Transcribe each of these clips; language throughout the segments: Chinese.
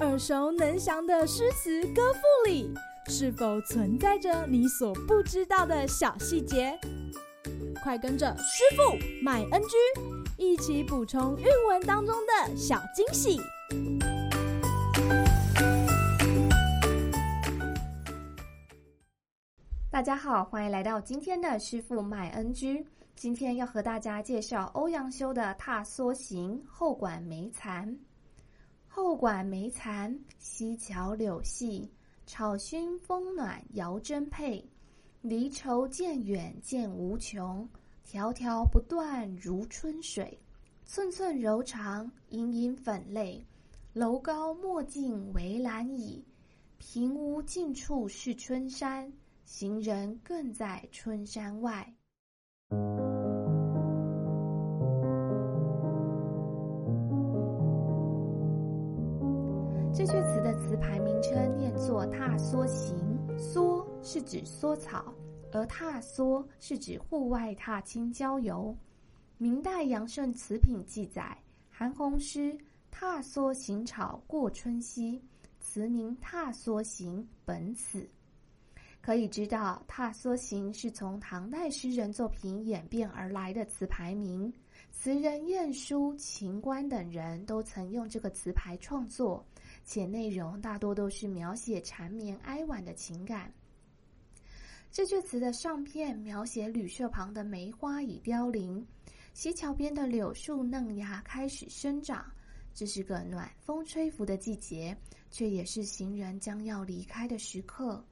耳熟能详的诗词歌赋里，是否存在着你所不知道的小细节？快跟着师傅麦恩居一起补充韵文当中的小惊喜！大家好，欢迎来到今天的师傅麦恩居。今天要和大家介绍欧阳修的《踏梭行·后馆梅残》。后馆梅残，溪桥柳细，草熏风暖遥争佩。离愁渐远渐无穷，迢迢不断如春水。寸寸柔肠，隐隐粉泪。楼高莫近围栏倚，平屋近处是春山。行人更在春山外。这句词的词牌名称念作《踏梭行》，梭是指梭草，而踏梭是指户外踏青郊游。明代杨慎词品记载，韩弘诗《踏梭行草过春溪》，词名《踏梭行》本此。可以知道，《踏梭行》是从唐代诗人作品演变而来的词牌名。词人晏殊、秦观等人都曾用这个词牌创作，且内容大多都是描写缠绵哀婉的情感。这句词的上片描写旅舍旁的梅花已凋零，西桥边的柳树嫩芽开始生长。这是个暖风吹拂的季节，却也是行人将要离开的时刻。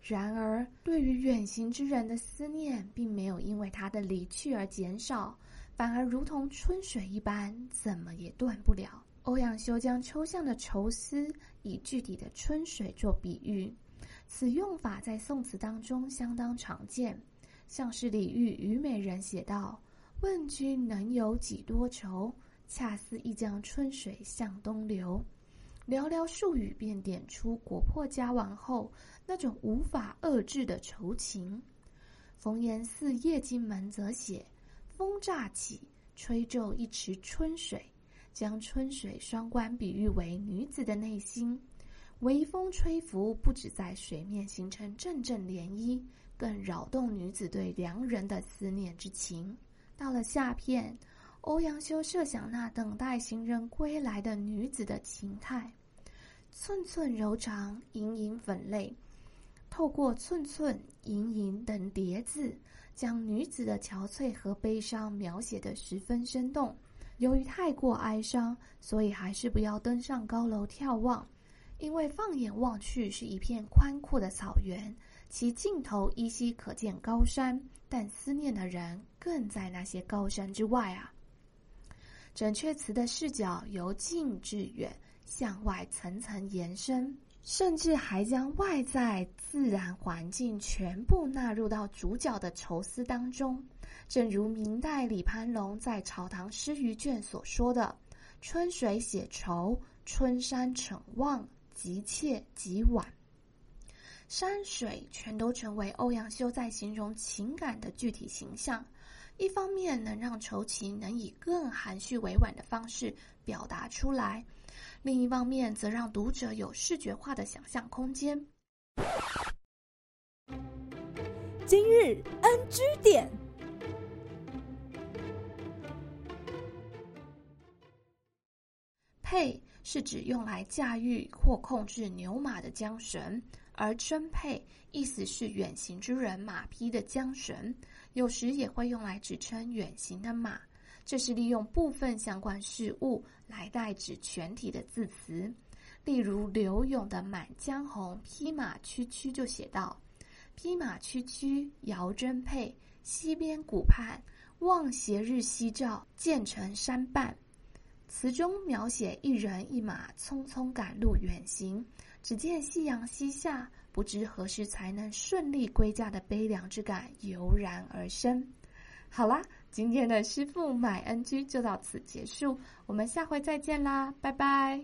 然而，对于远行之人的思念，并没有因为他的离去而减少，反而如同春水一般，怎么也断不了。欧阳修将抽象的愁思以具体的春水做比喻，此用法在宋词当中相当常见。像是李煜《虞美人》写道：“问君能有几多愁？恰似一江春水向东流。”寥寥数语便点出国破家亡后那种无法遏制的愁情。冯延巳《夜惊门》则写：“风乍起，吹皱一池春水，将春水双关比喻为女子的内心。微风吹拂，不止在水面形成阵阵涟漪，更扰动女子对良人的思念之情。”到了下片，欧阳修设想那等待行人归来的女子的情态。寸寸柔肠，隐隐粉泪。透过寸寸、隐隐等叠字，将女子的憔悴和悲伤描写得十分生动。由于太过哀伤，所以还是不要登上高楼眺望，因为放眼望去是一片宽阔的草原，其尽头依稀可见高山，但思念的人更在那些高山之外啊。整阙词的视角由近至远。向外层层延伸，甚至还将外在自然环境全部纳入到主角的愁思当中。正如明代李攀龙在《草堂诗余卷》所说的：“春水写愁，春山逞望，急切急晚。”山水全都成为欧阳修在形容情感的具体形象。一方面能让愁情能以更含蓄委婉的方式表达出来。另一方面，则让读者有视觉化的想象空间。今日 NG 点，轡是指用来驾驭或控制牛马的缰绳，而真配意思是远行之人马匹的缰绳，有时也会用来指称远行的马。这是利用部分相关事物来代指全体的字词，例如柳永的《满江红·匹马区区》就写道：“匹马区区遥争佩，溪边古畔望斜日夕照，渐成山半。”词中描写一人一马匆匆赶路远行，只见夕阳西下，不知何时才能顺利归家的悲凉之感油然而生。好啦。今天的师傅买 NG 就到此结束，我们下回再见啦，拜拜！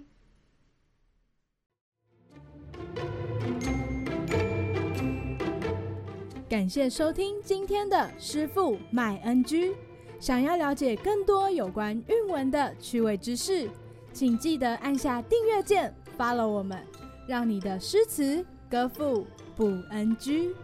感谢收听今天的师傅买 NG，。想要了解更多有关韵文的趣味知识，请记得按下订阅键，follow 我们，让你的诗词歌赋不 NG。